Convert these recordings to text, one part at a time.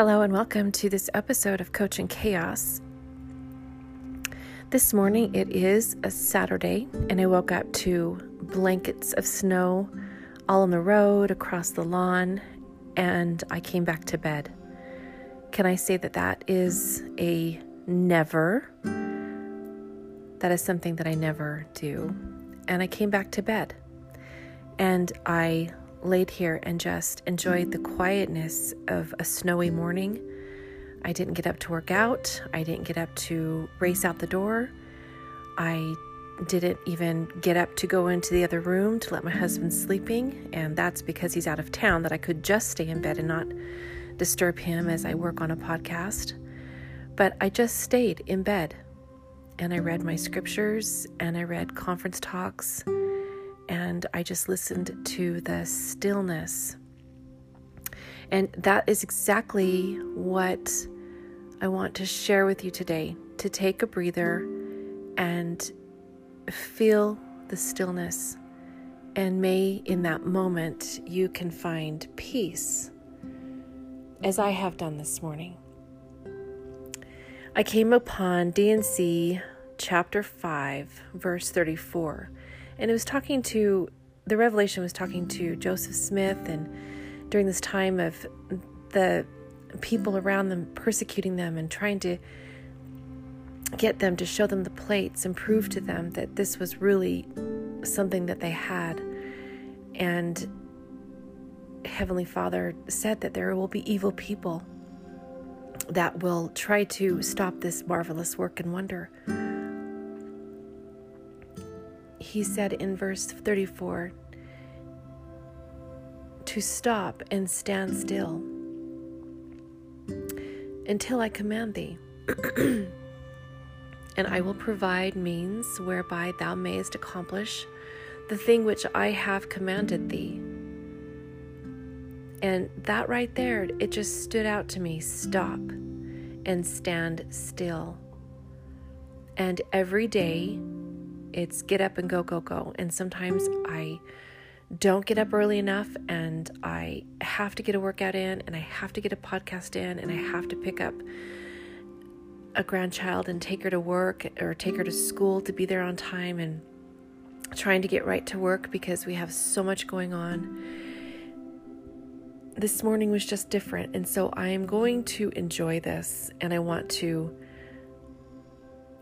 Hello, and welcome to this episode of Coaching Chaos. This morning it is a Saturday, and I woke up to blankets of snow all on the road, across the lawn, and I came back to bed. Can I say that that is a never? That is something that I never do. And I came back to bed. And I laid here and just enjoyed the quietness of a snowy morning. I didn't get up to work out. I didn't get up to race out the door. I didn't even get up to go into the other room to let my husband sleeping, and that's because he's out of town that I could just stay in bed and not disturb him as I work on a podcast. But I just stayed in bed and I read my scriptures and I read conference talks and I just listened to the stillness. And that is exactly what I want to share with you today to take a breather and feel the stillness. And may in that moment you can find peace, as I have done this morning. I came upon D&C chapter 5, verse 34 and it was talking to the revelation was talking to Joseph Smith and during this time of the people around them persecuting them and trying to get them to show them the plates and prove to them that this was really something that they had. And heavenly father said that there will be evil people that will try to stop this marvelous work and wonder he said in verse 34 to stop and stand still until I command thee. and I will provide means whereby thou mayest accomplish the thing which I have commanded thee. And that right there, it just stood out to me stop and stand still. And every day, it's get up and go, go, go. And sometimes I don't get up early enough and I have to get a workout in and I have to get a podcast in and I have to pick up a grandchild and take her to work or take her to school to be there on time and trying to get right to work because we have so much going on. This morning was just different, and so I am going to enjoy this and I want to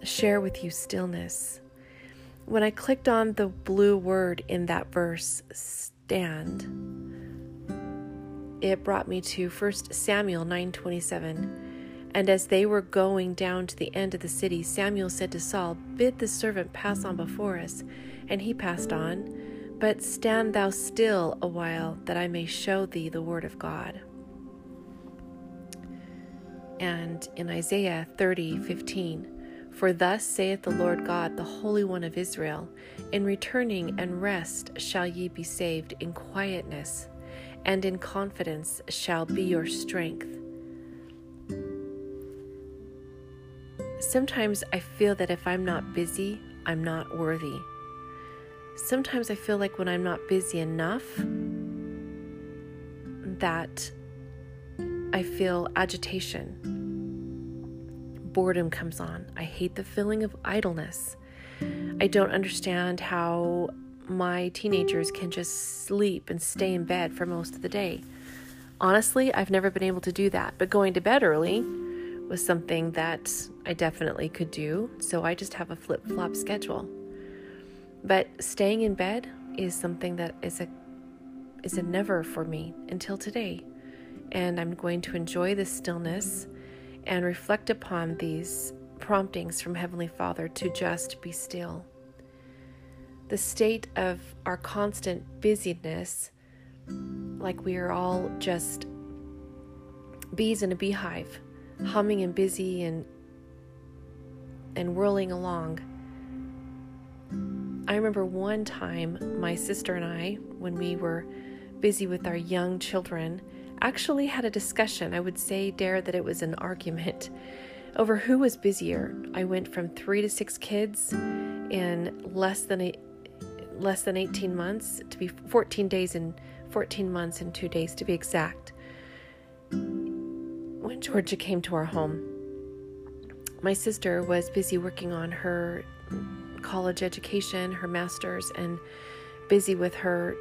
share with you stillness when I clicked on the blue word in that verse, stand, it brought me to 1 Samuel 9:27. And as they were going down to the end of the city, Samuel said to Saul, Bid the servant pass on before us. And he passed on. But stand thou still a while, that I may show thee the word of God. And in Isaiah 30 15, for thus saith the Lord God, the Holy One of Israel In returning and rest shall ye be saved, in quietness and in confidence shall be your strength. Sometimes I feel that if I'm not busy, I'm not worthy. Sometimes I feel like when I'm not busy enough, that I feel agitation boredom comes on. I hate the feeling of idleness. I don't understand how my teenagers can just sleep and stay in bed for most of the day. Honestly, I've never been able to do that, but going to bed early was something that I definitely could do, so I just have a flip flop schedule. But staying in bed is something that is a is a never for me until today. And I'm going to enjoy the stillness and reflect upon these promptings from Heavenly Father to just be still. The state of our constant busyness, like we are all just bees in a beehive, humming and busy and and whirling along. I remember one time my sister and I, when we were busy with our young children, actually had a discussion. I would say, dare that it was an argument over who was busier. I went from three to six kids in less than a, less than 18 months to be 14 days and 14 months and two days to be exact. When when Georgia came to our home. My sister was busy working on her college education, her master's, and busy with her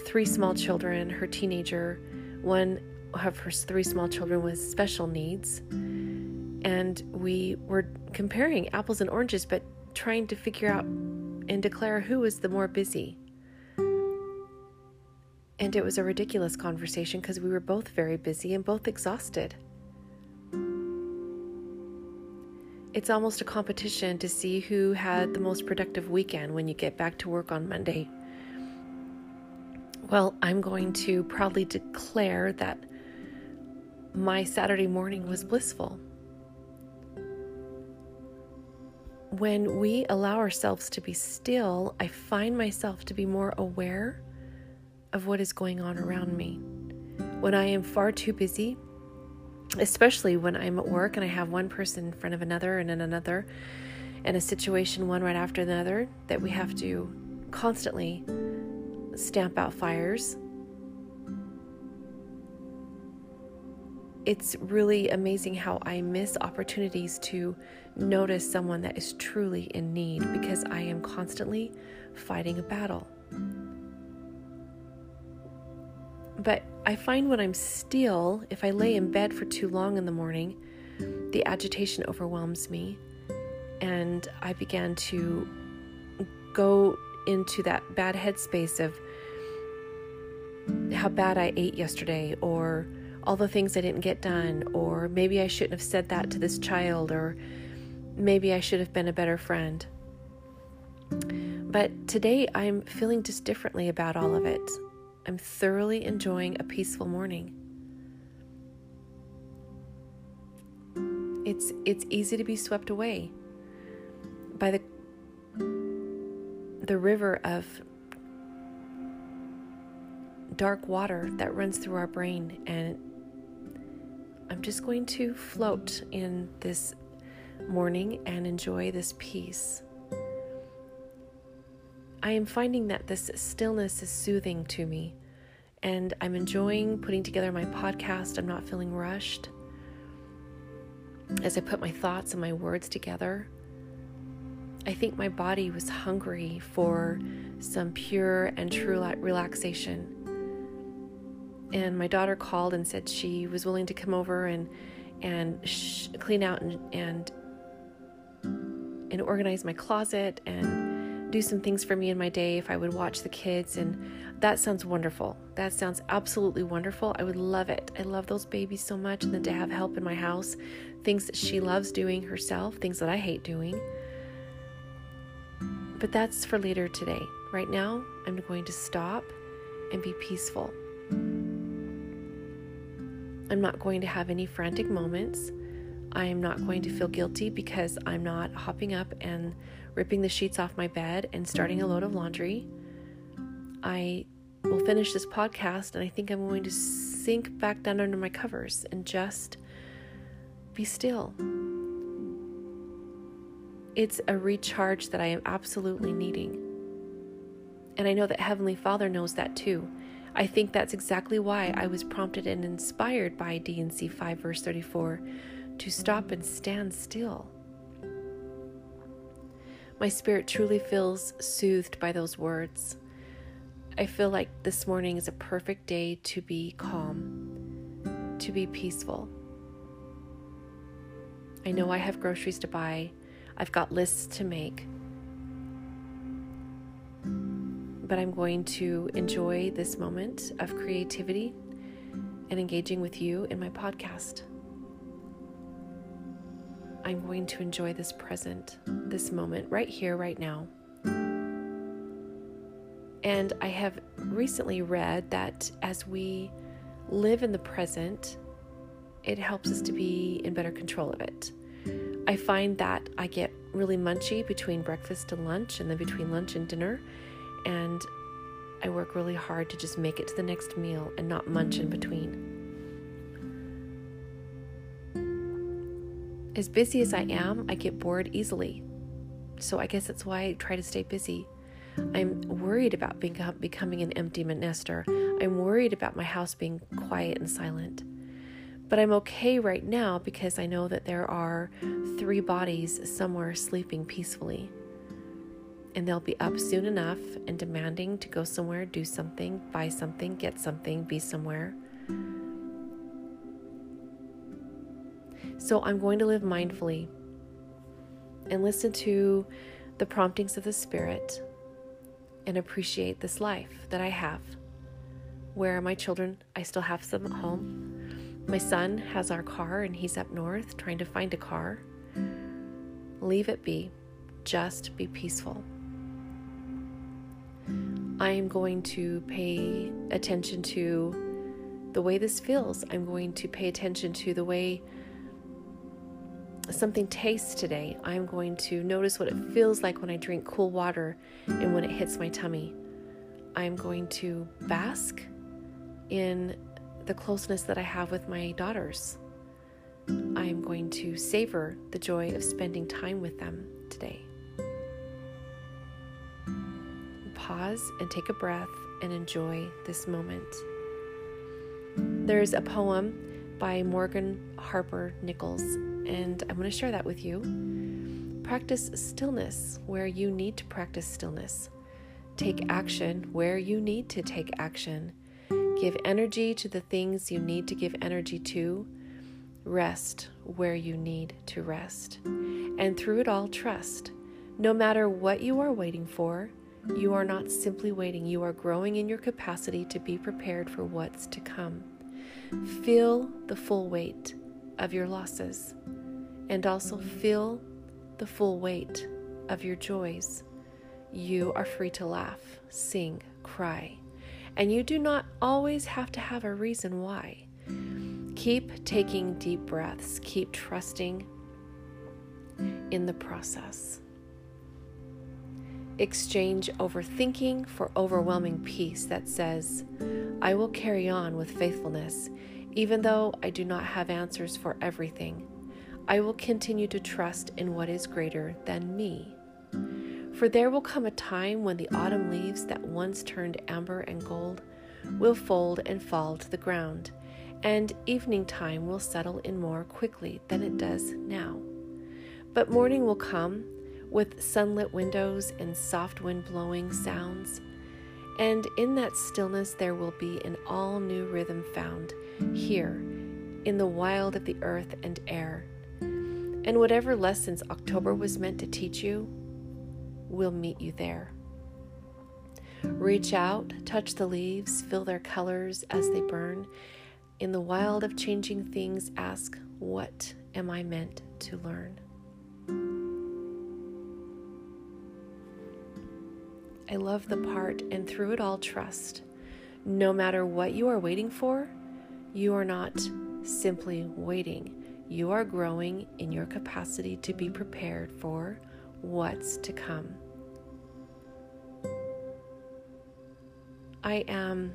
three small children, her teenager. One of her three small children with special needs. And we were comparing apples and oranges, but trying to figure out and declare who was the more busy. And it was a ridiculous conversation because we were both very busy and both exhausted. It's almost a competition to see who had the most productive weekend when you get back to work on Monday. Well, I'm going to proudly declare that my Saturday morning was blissful. When we allow ourselves to be still, I find myself to be more aware of what is going on around me. When I am far too busy, especially when I'm at work and I have one person in front of another and then another, and a situation one right after another that we have to constantly stamp out fires. It's really amazing how I miss opportunities to notice someone that is truly in need because I am constantly fighting a battle. But I find when I'm still, if I lay in bed for too long in the morning, the agitation overwhelms me, and I began to go into that bad headspace of how bad I ate yesterday, or all the things I didn't get done, or maybe I shouldn't have said that to this child, or maybe I should have been a better friend. But today I'm feeling just differently about all of it. I'm thoroughly enjoying a peaceful morning. It's it's easy to be swept away by the the river of dark water that runs through our brain and I'm just going to float in this morning and enjoy this peace. I am finding that this stillness is soothing to me, and I'm enjoying putting together my podcast. I'm not feeling rushed as I put my thoughts and my words together. I think my body was hungry for some pure and true relaxation. And my daughter called and said she was willing to come over and and sh- clean out and, and and organize my closet and do some things for me in my day if I would watch the kids. And that sounds wonderful. That sounds absolutely wonderful. I would love it. I love those babies so much. And then to have help in my house, things that she loves doing herself, things that I hate doing. But that's for later today. Right now, I'm going to stop and be peaceful. I'm not going to have any frantic moments. I am not going to feel guilty because I'm not hopping up and ripping the sheets off my bed and starting a load of laundry. I will finish this podcast and I think I'm going to sink back down under my covers and just be still. It's a recharge that I am absolutely needing. And I know that Heavenly Father knows that too. I think that's exactly why I was prompted and inspired by D&C 5 verse 34 to stop and stand still. My spirit truly feels soothed by those words. I feel like this morning is a perfect day to be calm, to be peaceful. I know I have groceries to buy, I've got lists to make, but I'm going to enjoy this moment of creativity and engaging with you in my podcast. I'm going to enjoy this present, this moment, right here, right now. And I have recently read that as we live in the present, it helps us to be in better control of it. I find that I get really munchy between breakfast and lunch, and then between mm. lunch and dinner. And I work really hard to just make it to the next meal and not munch in between. Mm. As busy as I am, I get bored easily. So I guess that's why I try to stay busy. I'm worried about being, becoming an empty nester. I'm worried about my house being quiet and silent. But I'm okay right now because I know that there are three bodies somewhere sleeping peacefully. And they'll be up soon enough and demanding to go somewhere, do something, buy something, get something, be somewhere. So I'm going to live mindfully and listen to the promptings of the Spirit and appreciate this life that I have. Where are my children, I still have some at home. My son has our car and he's up north trying to find a car. Leave it be. Just be peaceful. I am going to pay attention to the way this feels. I'm going to pay attention to the way something tastes today. I'm going to notice what it feels like when I drink cool water and when it hits my tummy. I'm going to bask in the closeness that I have with my daughters. I am going to savor the joy of spending time with them today. Pause and take a breath and enjoy this moment. There's a poem by Morgan Harper Nichols and I'm going to share that with you. Practice stillness where you need to practice stillness. Take action where you need to take action. Give energy to the things you need to give energy to. Rest where you need to rest. And through it all, trust. No matter what you are waiting for, you are not simply waiting, you are growing in your capacity to be prepared for what's to come. Feel the full weight of your losses and also feel the full weight of your joys. You are free to laugh, sing, cry, and you do not always have to have a reason why. Keep taking deep breaths, keep trusting in the process. Exchange overthinking for overwhelming peace that says, I will carry on with faithfulness even though I do not have answers for everything, I will continue to trust in what is greater than me. For there will come a time when the autumn leaves that once turned amber and gold will fold and fall to the ground, and evening time will settle in more quickly than it does now. But morning will come with sunlit windows and soft wind blowing sounds, and in that stillness there will be an all new rhythm found here in the wild of the earth and air. And whatever lessons October was meant to teach you, will meet you there. Reach out, touch the leaves, feel their colors as they burn. In the wild of changing things, ask, What am I meant to learn? I love the part, and through it all, trust. No matter what you are waiting for, you are not simply waiting, you are growing in your capacity to be prepared for what's to come. I am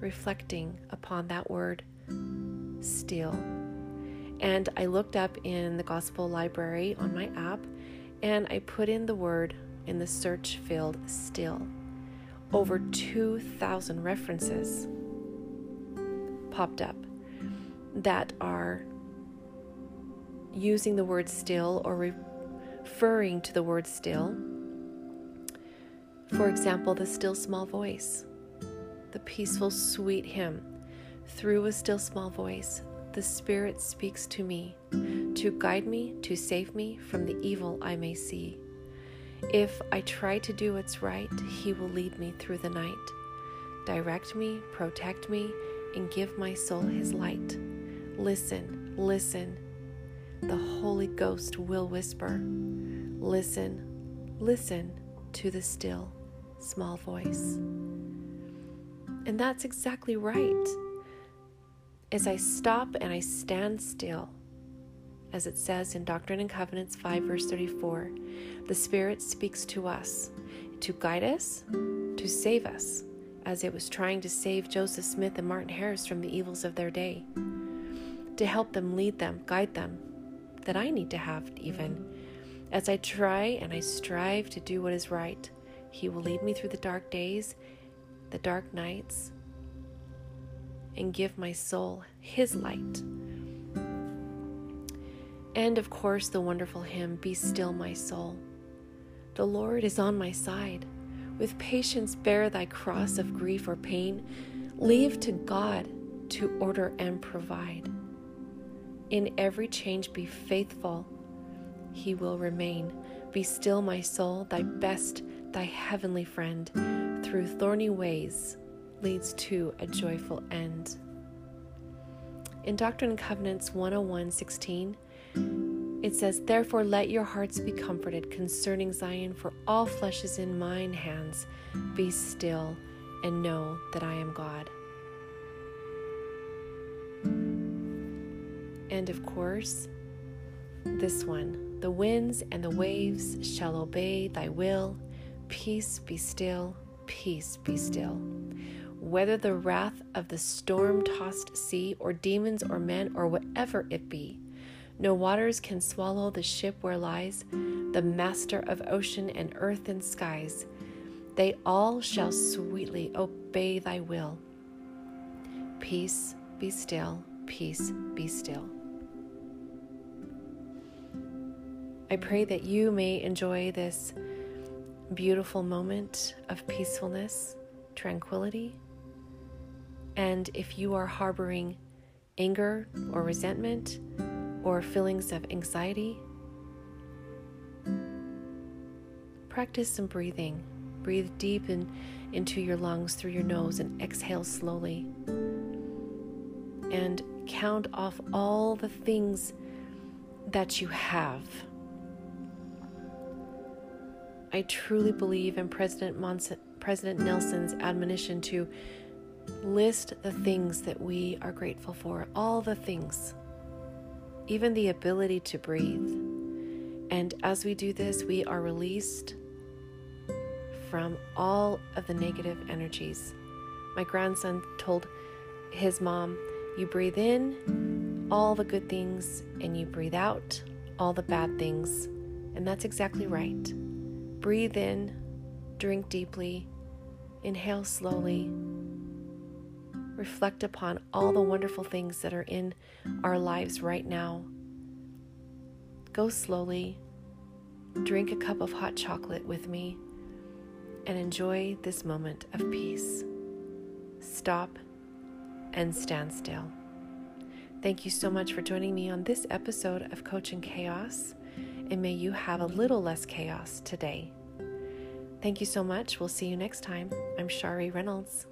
reflecting upon that word still. And I looked up in the Gospel Library on my app and I put in the word in the search field still. Over 2,000 references popped up that are using the word still or referring to the word still. For example, the still small voice, the peaceful, sweet hymn. Through a still small voice, the Spirit speaks to me to guide me, to save me from the evil I may see. If I try to do what's right, He will lead me through the night, direct me, protect me, and give my soul his light. Listen, listen. The Holy Ghost will whisper. Listen, listen to the still, small voice. And that's exactly right. As I stop and I stand still, as it says in Doctrine and Covenants 5, verse 34, the Spirit speaks to us to guide us, to save us as it was trying to save Joseph Smith and Martin Harris from the evils of their day, to help them, lead them, guide them, that I need to have even. As I try and I strive to do what is right, He will lead me through the dark days, the dark nights, and give my soul His light. And of course, the wonderful hymn, Be Still, My Soul. The Lord is on my side. With patience, bear thy cross of grief or pain. Leave to God to order and provide. In every change, be faithful, he will remain. Be still, my soul, thy best, thy heavenly friend, through thorny ways leads to a joyful end. In Doctrine and Covenants 101 16, it says, Therefore let your hearts be comforted concerning Zion, for all flesh is in mine hands. Be still and know that I am God. And of course, this one the winds and the waves shall obey thy will. Peace be still, peace be still. Whether the wrath of the storm tossed sea, or demons, or men, or whatever it be, no waters can swallow the ship where lies the master of ocean and earth and skies. They all shall sweetly obey thy will. Peace be still, peace be still. I pray that you may enjoy this beautiful moment of peacefulness, tranquility. And if you are harboring anger or resentment or feelings of anxiety, practice some breathing. Breathe deep in, into your lungs through your nose and exhale slowly. And count off all the things that you have I truly believe in President, President Nelson's admonition to list the things that we are grateful for, all the things, even the ability to breathe. And as we do this, we are released from all of the negative energies. My grandson told his mom, You breathe in all the good things and you breathe out all the bad things. And that's exactly right. Breathe in, drink deeply, inhale slowly. Reflect upon all the wonderful things that are in our lives right now. Go slowly, drink a cup of hot chocolate with me, and enjoy this moment of peace. Stop and stand still. Thank you so much for joining me on this episode of Coaching Chaos and may you have a little less chaos today. Thank you so much. We'll see you next time. I'm Shari Reynolds.